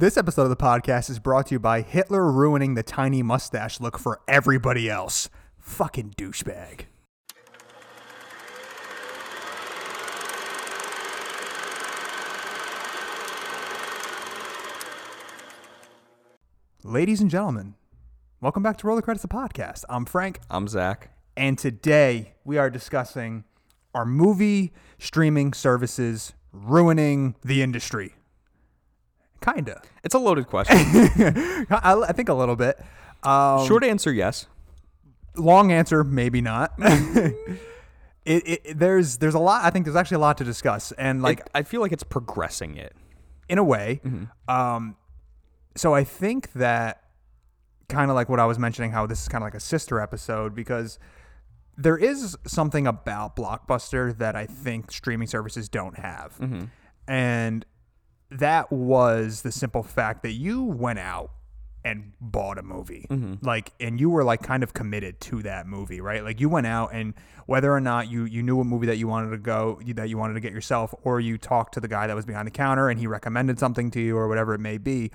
This episode of the podcast is brought to you by Hitler ruining the tiny mustache look for everybody else. Fucking douchebag. Ladies and gentlemen, welcome back to Roll the Credits, the podcast. I'm Frank, I'm Zach. and today we are discussing our movie streaming services ruining the industry. Kinda. It's a loaded question. I, I think a little bit. Um, Short answer, yes. long answer, maybe not. it, it, there's there's a lot. I think there's actually a lot to discuss, and like Like I feel like it's progressing it. in a way. Um, so I think that kind of like what I was mentioning, how this is kind of like a sister episode because there is something about Blockbuster that I think streaming services don't have, and that was the simple fact that you went out and bought a movie. Mm-hmm. Like and you were like kind of committed to that movie right? Like you went out and whether or not you you knew a movie that you wanted to go that you wanted to get yourself or you talked to the guy that was behind the counter and he recommended something to you or whatever it may be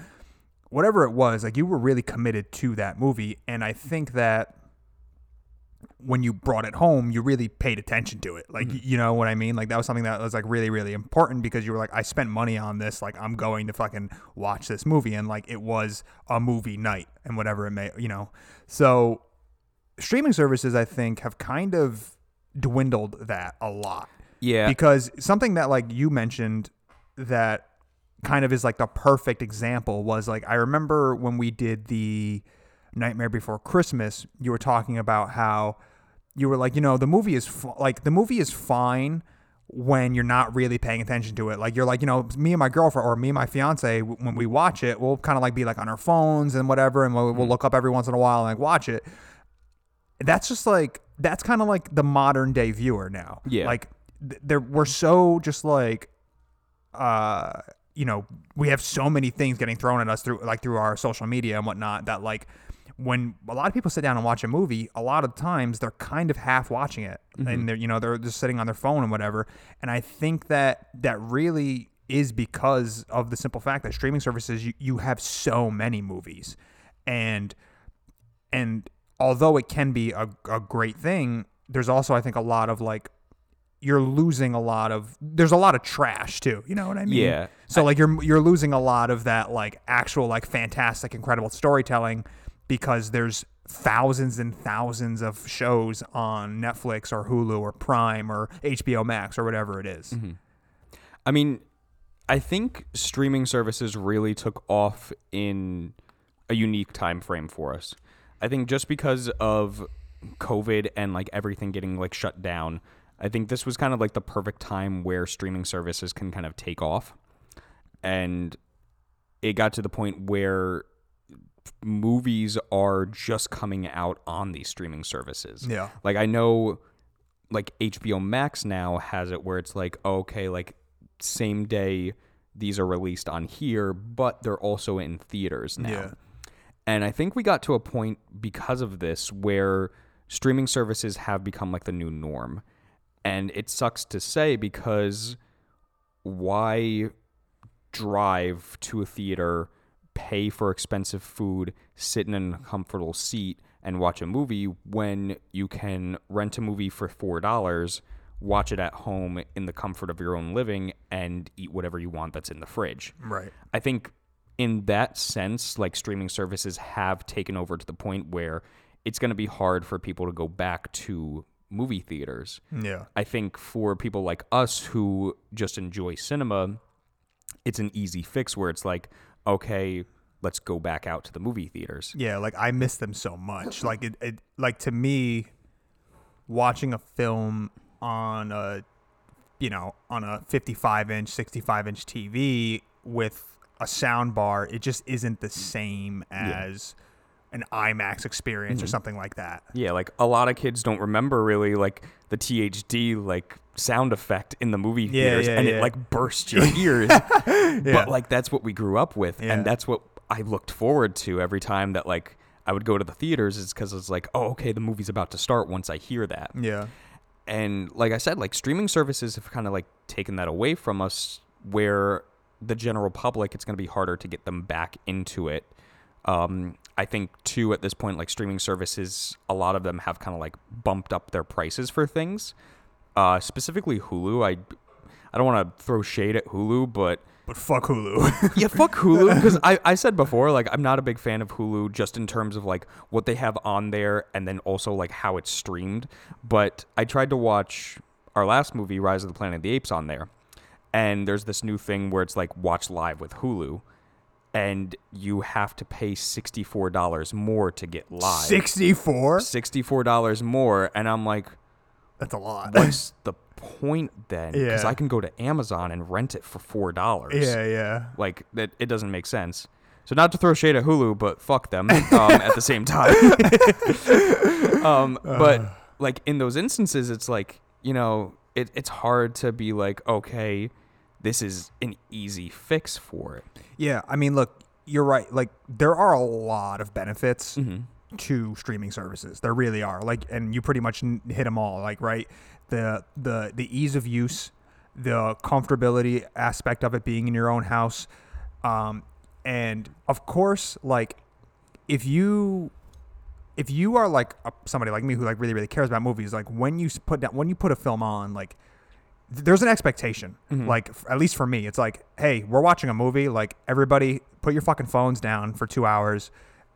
whatever it was like you were really committed to that movie. And i think that when you brought it home, you really paid attention to it. Like, mm-hmm. you know what I mean? Like, that was something that was like really, really important because you were like, I spent money on this. Like, I'm going to fucking watch this movie. And like, it was a movie night and whatever it may, you know. So, streaming services, I think, have kind of dwindled that a lot Yeah. because something that like you mentioned that kind of is like the perfect example was like I remember when we did the Nightmare Before Christmas, you were talking about how you were like, you know, the movie is f- like the movie is fine when you're not really paying attention to it. Like you're like, you know, me and my girlfriend or me and my fiance w- when we watch it, we'll kind of like be like on our phones and whatever, and we'll, we'll look up every once in a while and like watch it. That's just like that's kind of like the modern day viewer now. Yeah. Like th- there we're so just like uh you know we have so many things getting thrown at us through like through our social media and whatnot that like when a lot of people sit down and watch a movie a lot of times they're kind of half watching it. And mm-hmm. they're you know they're just sitting on their phone and whatever. And i think that that really is because of the simple fact that streaming services you, you have so many movies. And and although it can be a, a great thing there's also i think a lot of like you're losing a lot of there's a lot of trash too you know what i mean? Yeah. so like you're you're losing a lot of that like actual like fantastic incredible storytelling because there's thousands and thousands of shows on netflix or hulu or prime or hbo max or whatever it is. Mm-hmm. I mean, I think streaming services really took off in a unique time frame for us. I think just because of COVID and like everything getting like shut down, I think this was kind of like the perfect time where streaming services can kind of take off. And it got to the point where movies are just coming out on these streaming services. Yeah. Like I know like HBO Max now has it where it's like, okay, like same day these are released on here, but they're also in theaters now. Yeah. And I think we got to a point because of this where streaming services have become like the new norm. And it sucks to say because why drive to a theater, pay for expensive food, sit in a comfortable seat, and watch a movie when you can rent a movie for $4, watch it at home in the comfort of your own living, and eat whatever you want that's in the fridge? right I think in that sense, like streaming services have taken over to the point where it's going to be hard for people to go back to movie theaters. yeah I think for people like us who just enjoy cinema, it's an easy fix where it's like, okay, let's go back out to the movie theaters. Yeah, like I miss them so much. Like it, it like to me, watching a film on a, you know, on a 55 inch, 65 inch TV with a sound bar, it just isn't the same as an IMAX experience or something like that. Yeah, like a lot of kids don't remember really like the THX like sound effect in the movie theaters yeah, and yeah. it like bursts your ears. But like that's what we grew up with Yeah. and that's what I looked forward to every time that like I would go to the theaters is cuz it's like, "Oh, okay, the movie's about to start once I hear that." Yeah. And like I said, like streaming services have kind of like taken that away from us where the general public, it's going to be harder to get them back into it. Um, I think too at this point, like streaming services, a lot of them have kind of like bumped up their prices for things. Uh, specifically Hulu. I I don't want to throw shade at Hulu, but But fuck Hulu. yeah, fuck Hulu. Because I, I said before, like, I'm not a big fan of Hulu just in terms of like what they have on there and then also like how it's streamed. But I tried to watch our last movie, Rise of the Planet of the Apes, on there. And there's this new thing where it's like watch live with Hulu. And you have to pay $64 more to get live. 64? $64 more. And I'm like, That's a lot. what's the point then? Because Yeah. I can go to Amazon and rent it for $4. yeah, yeah. Like that, it doesn't make sense. So not to throw shade at Hulu, but fuck them um, at the same time. um, but like in those instances, it's like you know, it, it's hard to be like, okay, this is an easy fix for it. Yeah, I mean, look, you're right. Like, there are a lot of benefits Mm-hmm. to streaming services. There really are. Like, and you pretty much hit them all. Like, right, the the the ease of use, the comfortability aspect of it being in your own house, um, and of course, like, if you if you are like a, somebody like me who like really really cares about movies, like when you put down when you put a film on, like there's an expectation. Mm-hmm. Like f- at least for me, it's like, hey, we're watching a movie. Like everybody, put your fucking phones down for two hours,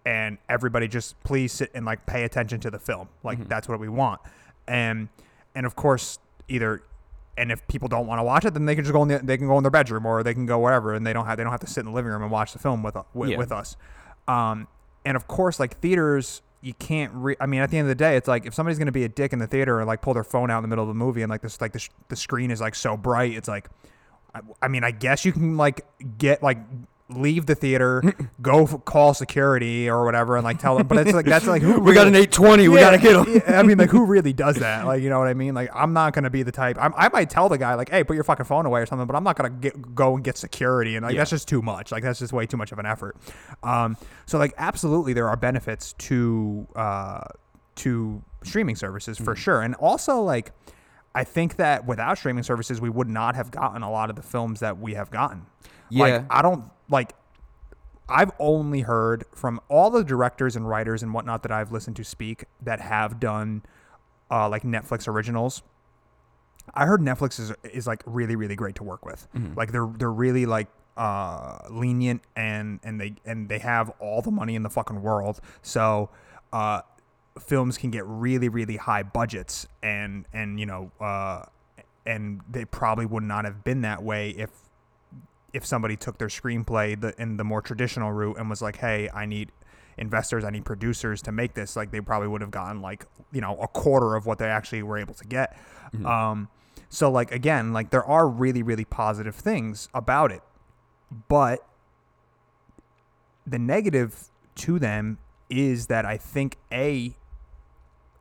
and everybody just please sit and like pay attention to the film. Like mm-hmm. that's what we want. And and of course, either and if people don't want to watch it, then they can just go in the, they can go in their bedroom or they can go wherever, and they don't have they don't have to sit in the living room and watch the film with uh, with, Yeah. with us. Um, and of course, like theaters, you can't. Re- I mean, at the end of the day, it's like if somebody's gonna be a dick in the theater and like pull their phone out in the middle of the movie and like this like the, sh- the screen is like so bright, it's like, I, I mean, I guess you can like get like leave the theater, go f- call security or whatever, and like tell them. But it's like that's like who We got an really- 820. We gotta get him. yeah, I mean, like, who really does that? Like, you know what I mean? Like, I'm not gonna be the type. I'm, I might tell the guy, like, "Hey, put your fucking phone away" or something, but I'm not gonna get, go and get security, and like, Yeah. that's just too much. Like, that's just way too much of an effort. Um, so like, absolutely, there are benefits to uh, to streaming services for Mm-hmm. sure, and also like. I think that without streaming services, we would not have gotten a lot of the films that we have gotten. Yeah. Like, I don't like I've only heard from all the directors and writers and whatnot that I've listened to speak that have done uh, like Netflix originals. I heard Netflix is is like really really great to work with. Like they're they're really like uh, lenient and and they and they have all the money in the fucking world. So uh, films can get really really high budgets and and you know uh, and they probably would not have been that way if if somebody took their screenplay the, in the more traditional route and was like, "Hey, I need investors, I need producers to make this," like they probably would have gotten like you know a quarter of what they actually were able to get. Um, so like again, like there are really really positive things about it, but the negative to them is that I think a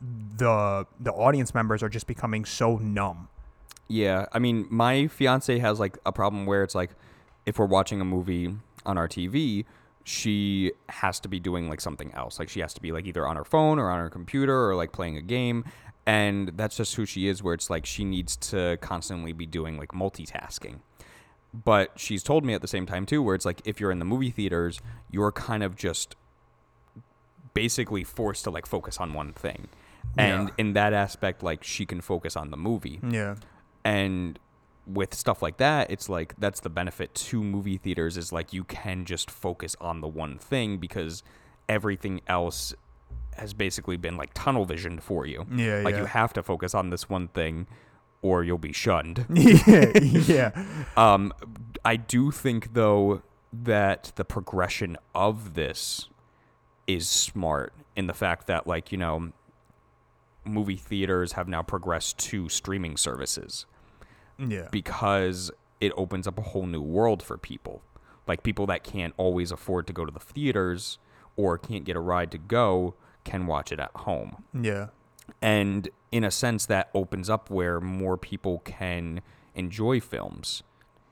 the the audience members are just becoming so numb. Yeah, I mean, my fiance has like a problem where it's like, if we're watching a movie on our TV, she has to be doing like something else. Like she has to be like either on her phone or on her computer or like playing a game, and that's just who she is. Where it's like she needs to constantly be doing like multitasking. But she's told me at the same time too, where it's like if you're in the movie theaters, you're kind of just basically forced to like focus on one thing. And Yeah. in that aspect, like she can focus on the movie. Yeah. And with stuff like that, it's like that's the benefit to movie theaters is like you can just focus on the one thing because everything else has basically been like tunnel visioned for you. Yeah, Like yeah. you have to focus on this one thing or you'll be shunned. yeah, yeah. Um, I do think though that the progression of this is smart in the fact that like you know movie theaters have now progressed to streaming services Yeah. because it opens up a whole new world for people like people that can't always afford to go to the theaters or can't get a ride to go can watch it at home Yeah. and in a sense that opens up where more people can enjoy films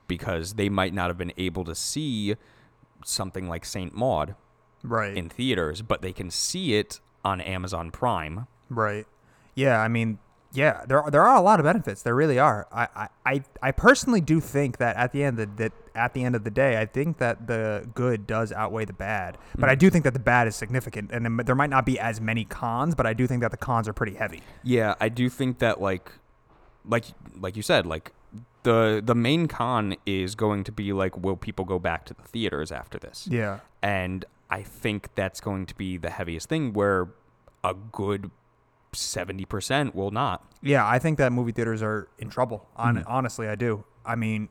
because they might not have been able to see something like Saint Maud Right. in theaters, but they can see it on Amazon Prime. Right. Yeah, I mean, yeah, there are, there are a lot of benefits. There really are. I, I, I, I personally do think that at the end of the, that at the end of the day, I think that the good does outweigh the bad. Mm. But I do think that the bad is significant, and there might not be as many cons, but I do think that the cons are pretty heavy. Yeah, I do think that like like like you said, like the the main con is going to be like will people go back to the theaters after this? Yeah. And I think that's going to be the heaviest thing where a good 70% will not. Yeah, I think that movie theaters are in trouble. Mm-hmm. Honestly, I do. I mean,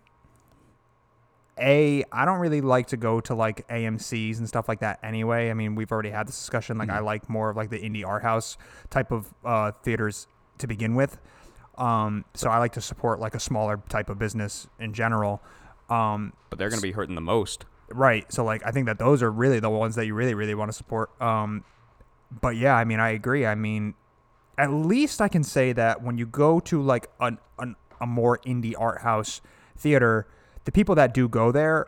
a I don't really like to go to like AMC's and stuff like that anyway. I mean, we've already had this discussion. Like, I Mm-hmm. like more of like the indie art house type of uh, theaters to begin with. Um, so I like to support like a smaller type of business in general. Um, But they're going to be hurting the most. Right. So like I think that those are really the ones that you really really want to support. Um but yeah, I mean I agree. I mean at least I can say that when you go to like an, an a more indie art house theater, the people that do go there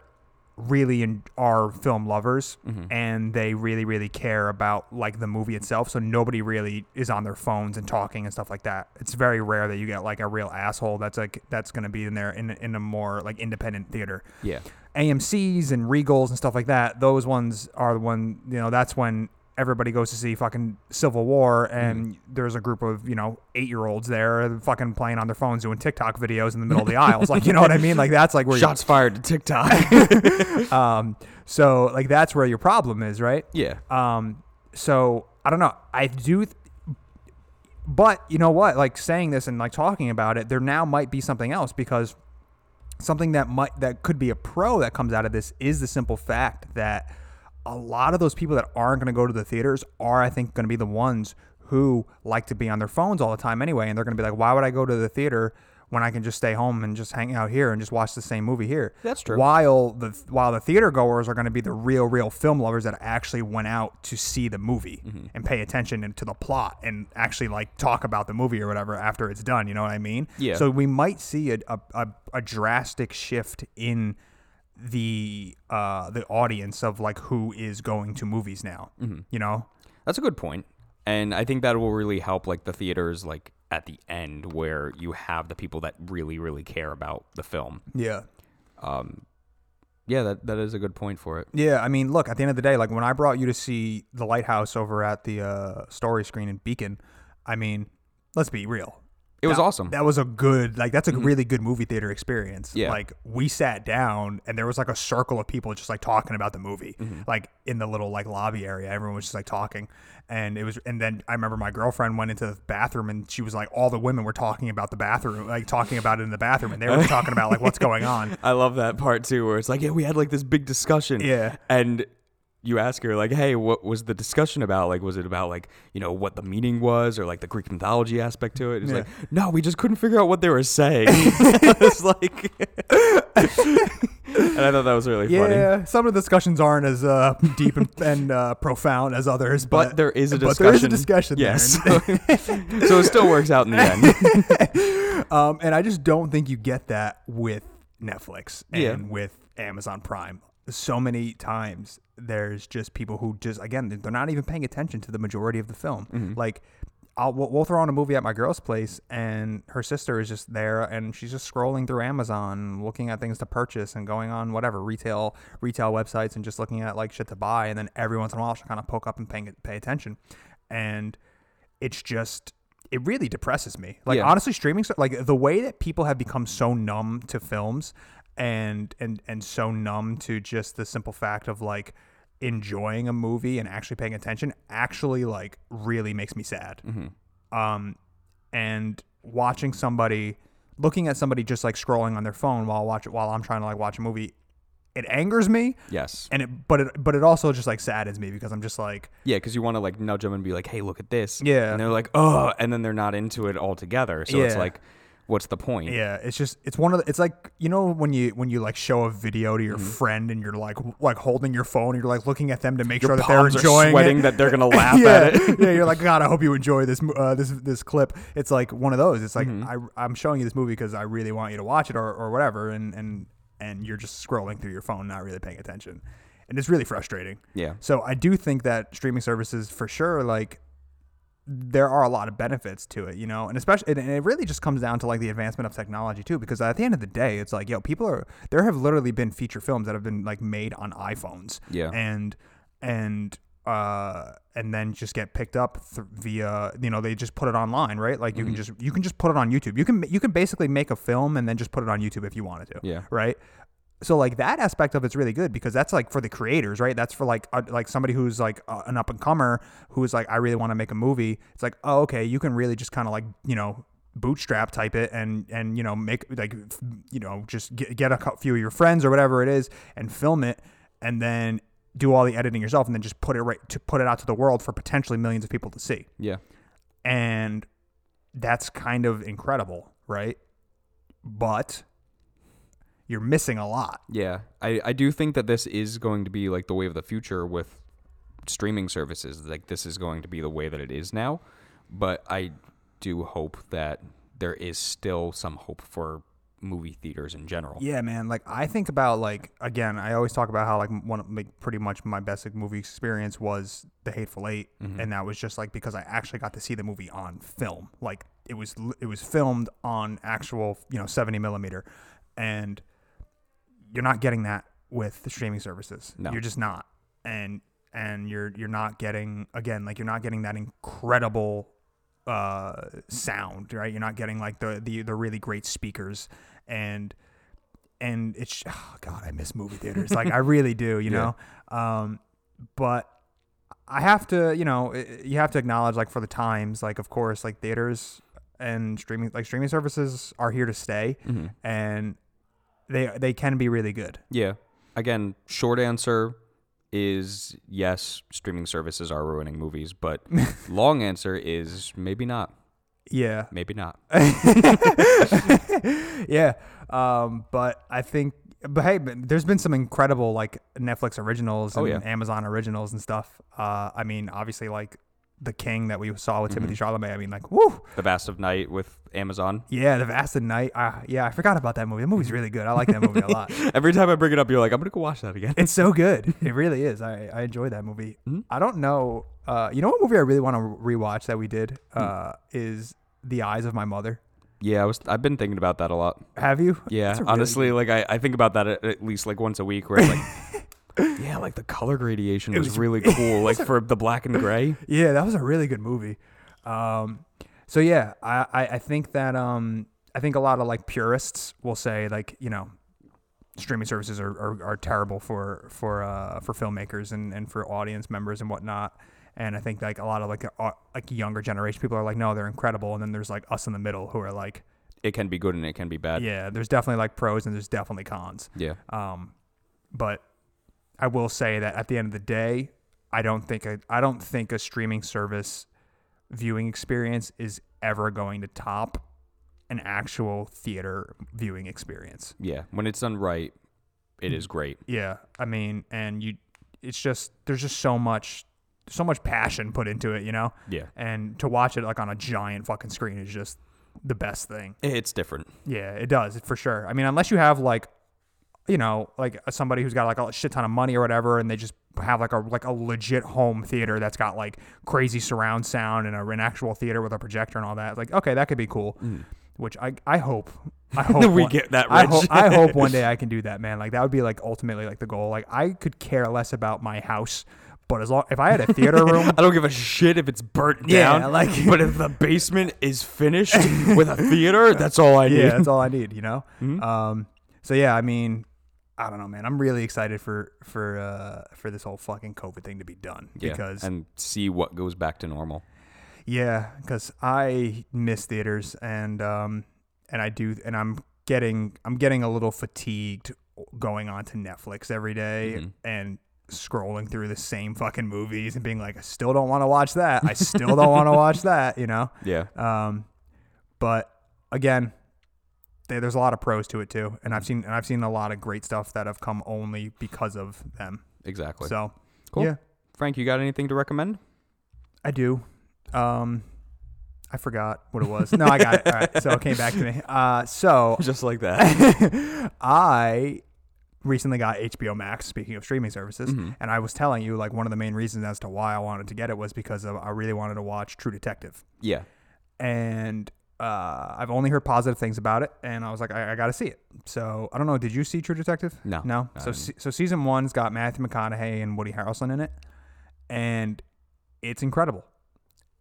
really in, are film lovers mm-hmm. and they really really care about like the movie itself. So nobody really is on their phones and talking and stuff like that. It's very rare that you get like a real asshole that's like that's going to be in there in, in a more like independent theater. Yeah. AMC's and Regals and stuff like that, those ones are the one, you know, that's when everybody goes to see fucking Civil War and there's a group of, you know, eight year olds there fucking playing on their phones doing TikTok videos in the middle of the aisles. Like, you know what I mean? Like, that's like where Shots fired to TikTok. um, so like that's where your problem is, right? yeah. Um, so I don't know. I do, th- but you know what? Like saying this and like talking about it, there now might be something else because something that might that could be a pro that comes out of this is the simple fact that a lot of those people that aren't going to go to the theaters are, I think, going to be the ones who like to be on their phones all the time anyway, and they're going to be like, "Why would I go to the theater?" When I can just stay home and just hang out here and just watch the same movie here. That's true. While the while the theater goers are going to be the real, real film lovers that actually went out to see the movie Mm-hmm. and pay attention and- to the plot and actually like talk about the movie or whatever after it's done. You know what I mean? Yeah. So we might see a a, a, a drastic shift in the uh the audience of like who is going to movies now. Mm-hmm. You know? That's a good. And I think that will really help like the theaters like at the end where you have the people that really really care about the film. Yeah. Um, yeah, that that is a good point for it. Yeah, I mean, look, at the end of the day, like when I brought you to see the lighthouse over at the uh, story screen in Beacon, I mean, let's be real. It was That- awesome. That was a good, like, that's a mm-hmm. really good movie theater experience. Yeah. Like, we sat down and there was like a circle of people just like talking about the movie, mm-hmm. like in the little like lobby area. Everyone was just like talking. And it was, and then I remember my girlfriend went into the bathroom and she was like, all the women were talking about the bathroom, like talking about it in the bathroom. And they were talking about like what's going on. I love that part too, where it's like, yeah, we had like this big discussion. Yeah. And you ask her, like, hey, what was the discussion about? Like, was it about like, you know, what the meaning was or like the Greek mythology aspect to it? It's Yeah. like, no, we just couldn't figure out what they were saying. it's like And I thought that was really funny. Yeah, some of the discussions aren't as uh, deep and, and uh, profound as others, but, But there is a but discussion. there is a discussion. Yes. so it still works out in the end. um, and I just don't think you get that with Netflix and Yeah. with Amazon Prime. So many times there's just people who just again they're not even paying attention to the majority of the film. Mm-hmm. Like I'll we'll, throw on a movie at my girl's place and her sister is just there and she's just scrolling through Amazon looking at things to purchase and going on whatever retail retail websites and just looking at like shit to buy and then every once in a while she'll kind of poke up and pay, pay attention and it's just it really depresses me. Like Yeah. honestly, streaming like the way that people have become so numb to films and and and so numb to just the simple fact of like enjoying a movie and actually paying attention actually like really makes me sad. Um, and watching somebody looking at somebody just like scrolling on their phone while watch while I'm trying to like watch a movie, it angers me. yes. And it, but it, but it also just like saddens me because I'm just like, Yeah, because you want to like nudge them and be like, "Hey, look at this." Yeah. and they're like, "Oh," and then they're not into it altogether. So it's like, what's the point? Yeah, it's just it's one of the, it's like you know when you when you like show a video to your Mm-hmm. friend and you're like like holding your phone and you're like looking at them to make Your sure that they're enjoying sweating it. that they're gonna laugh yeah, at it. yeah, you're like God, I hope you enjoy this uh, this this clip. It's like one of those. It's like Mm-hmm. I I'm showing you this movie because I really want you to watch it or or whatever, and and and you're just scrolling through your phone, not really paying attention, and it's really frustrating. Yeah. So I do think that streaming services for sure like there are a lot of benefits to it, you know, and especially, and it really just comes down to like the advancement of technology too, because at the end of the day, it's like, yo, people are, there have literally been feature films that have been like made on iPhones. Yeah. And, and, uh, and then just get picked up th- via, you know, they just put it online, right? Like you Mm-hmm. can just, you can just put it on YouTube. You can, you can basically make a film and then just put it on YouTube if you wanted to. Yeah. Right so like that aspect of it's really good because that's like for the creators right? That's for like uh, like somebody who's like uh, an up and comer who's like i really want to make a movie. It's like oh okay you can really just kind of like you know bootstrap type it and and you know make like you know just get, get a few of your friends or whatever it is and film it and then do all the editing yourself and then just put it right to put it out to the world for potentially millions of people to see. Yeah. and that's kind of incredible right? But you're missing a lot Yeah, I, I do think that this is going to be like the way of the future with streaming services. Like this is going to be the way that it is now, but I do hope that there is still some hope for movie theaters in general. Yeah, man. Like I think about like again, I always talk about how like one of, like pretty much my best like, movie experience was The Hateful 8 mm-hmm. and that was just like because I actually got to see the movie on film. Like it was it was filmed on actual you know seventy millimeter, and you're not getting that with the streaming services. No. You're just not, and and you're you're not getting again like you're not getting that incredible uh sound right you're not getting like the the, the really great speakers and and it's oh god i miss movie theaters like i really do you Yeah. know um but i have to you know you have to acknowledge like for the times like of course like theaters and streaming like streaming services are here to stay Mhm. and they they can be really good Yeah. Again, short answer is yes, streaming services are ruining movies, but long answer is maybe not. yeah Maybe not. yeah. Um, but I think, but hey, but there's been some incredible like Netflix originals Oh, and yeah. Amazon originals and stuff. Uh, I mean, obviously, like The King that we saw with Timothy Mm-hmm. Chalamet. I mean, like, woo, The Vast of Night with Amazon. yeah, The Vast of Night. Uh, yeah, I forgot about that movie. The movie's really good. I like that movie a lot. Every time I bring it up, you're like, I'm gonna go watch that again. It's so good. It really is. I, I enjoy that movie. Mm-hmm. I don't know. Uh, you know what movie I really want to rewatch that we did Hmm. uh, is The Eyes of My Mother. Yeah, I was. I've been thinking about that a lot. Have you? Yeah, really honestly, like I, I think about that at, at least like once a week. Where like, yeah, like the color gradation was, was- really cool. Like for the black and gray. Yeah, that was a really good movie. Um, so yeah, I, I, I think that um, I think a lot of like purists will say like you know, streaming services are, are, are terrible for for uh, for filmmakers and, and for audience members and whatnot. And I think like a lot of like uh, like younger generation people are like, no, they're incredible. And then there's like us in the middle who are like, It can be good and it can be bad. yeah, there's definitely like pros and there's definitely cons. Yeah. Um, but I will say that at the end of the day, I don't think a, I don't think a streaming service viewing experience is ever going to top an actual theater viewing experience. Yeah. When it's done right, it is great. Yeah, I mean, and you, it's just there's just so much, so much passion put into it, you know. Yeah. And to watch it like on a giant fucking screen is just the best thing. It's different. Yeah, it does for sure. I mean, unless you have like, you know, like somebody who's got like a shit ton of money or whatever, and they just have like a like a legit home theater that's got like crazy surround sound and a, an actual theater with a projector and all that. Like, okay, that could be cool. Which I I hope I hope We one- get that I hope I hope one day I can do that, man. Like that would be like ultimately like the goal. Like I could care less about my house, but as long if I had a theater room, I don't give a shit if it's burnt Yeah, down. like- but if the basement is finished with a theater, that's all I need. yeah, that's all I need, you know. Mhm. Um, so yeah, I mean, I don't know, man. I'm really excited for for uh for this whole fucking COVID thing to be done Yeah, because and see what goes back to normal. yeah, because I miss theaters and um and I do and I'm getting I'm getting a little fatigued going on to Netflix every day Mhm. and scrolling through the same fucking movies and being like, I still don't want to watch that. I still don't want to watch that. You know. Yeah. Um, but again, there's a lot of pros to it too, and I've seen and I've seen a lot of great stuff that have come only because of them. Exactly. So Cool. yeah, Frank, you got anything to recommend? I do. Um, I forgot what it was. No, I got it. All right, so it came back to me. Uh, so Just like that. I recently got HBO Max. Speaking of streaming services, Mm-hmm. and I was telling you like one of the main reasons as to why I wanted to get it was because of, I really wanted to watch True Detective, Yeah. and uh, I've only heard positive things about it, and I was like, I, I got to see it. So I don't know. Did you see True Detective? No, no. So se- so season one's got Matthew McConaughey and Woody Harrelson in it, and it's incredible.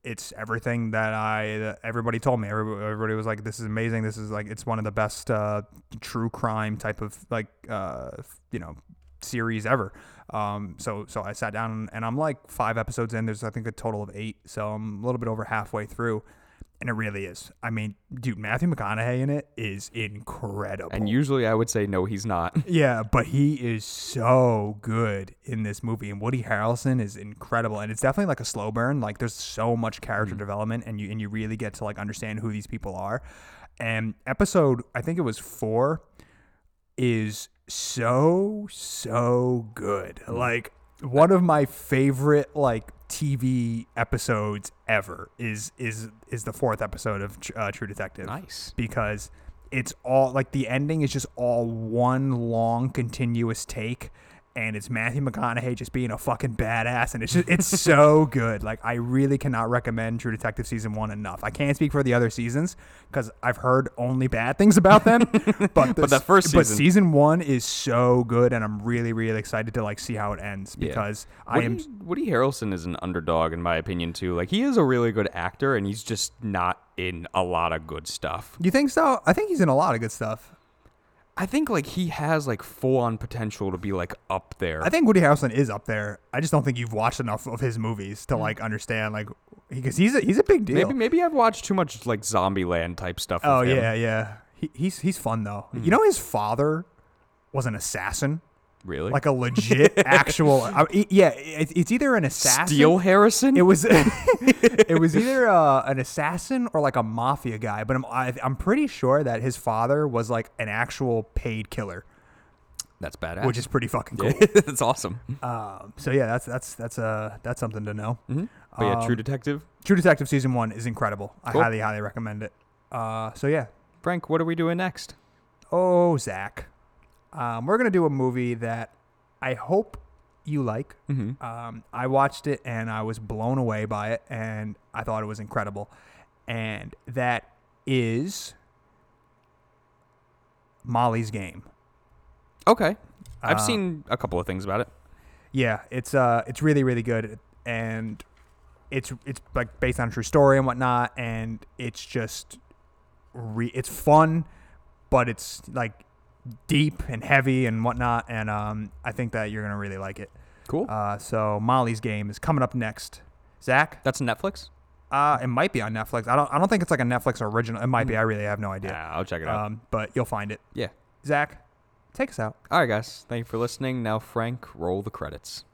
It's everything that I that everybody told me. Everybody, everybody was like, "This is amazing. This is like it's one of the best uh, true crime type of like uh, you know series ever." Um, so so I sat down and I'm like five episodes in. There's I think a total of eight, so I'm a little bit over halfway through, and it really is. I mean, dude, Matthew McConaughey in it is incredible. And usually I would say no, he's not. Yeah, but he is so good in this movie, and Woody Harrelson is incredible. And it's definitely like a slow burn. Like there's so much character mm. development, and you and you really get to like understand who these people are. And episode, I think it was four, is so so good. Mm. Like one of my favorite like TV episodes ever is is is the fourth episode of uh, True Detective nice. because it's all like the ending is just all one long continuous take and it's Matthew McConaughey just being a fucking badass and it's just it's so good. Like I really cannot recommend True Detective season 1 enough. I can't speak for the other seasons cuz I've heard only bad things about them, but the, But that first but season- season 1 is so good and I'm really really excited to like see how it ends Yeah. because I Woody, am Woody Harrelson is an underdog in my opinion too. Like he is a really good actor, and he's just not in a lot of good stuff. You think so? I think he's in a lot of good stuff. I think like he has like full on potential to be like up there. I think Woody Harrelson is up there. I just don't think you've watched enough of his movies to like understand like because he's a, he's a big deal. maybe maybe I've watched too much like Zombieland type stuff. oh yeah, yeah. He, he's he's fun though. Hmm. You know his father was an assassin, really. like a legit actual. I, yeah, it, it's either an assassin. Steel Harrison. It was it was either uh, an assassin or like a mafia guy, but I'm I, I'm pretty sure that his father was like an actual paid killer, That's badass. which is pretty fucking cool. yeah, that's awesome. um, so yeah, that's that's that's uh that's something to know. hmm But yeah, True Um, Detective. True Detective season one is incredible. I highly, highly recommend it. Uh, so yeah. Frank, what are we doing next? Oh, Zach, um, we're gonna do a movie that I hope you like. Mm-hmm. Um, I watched it and I was blown away by it, and I thought it was incredible. And that is Molly's Game. Okay. I've Uh, seen a couple of things about it. Yeah, it's uh, it's really really good, and it's it's like based on a true story and whatnot, and it's just re- it's fun, but it's like deep and heavy and whatnot, and um, I think that you're gonna really like it. Cool. Uh, so Molly's Game is coming up next. Zach, That's Netflix. uh, it might be on Netflix. I don't I don't think it's like a Netflix original. It might be. I really have no idea. Yeah, I'll check it out. Um, but you'll find it. yeah. Zach, take us out. All right, guys. Thank you for listening. Now, Frank, roll the credits.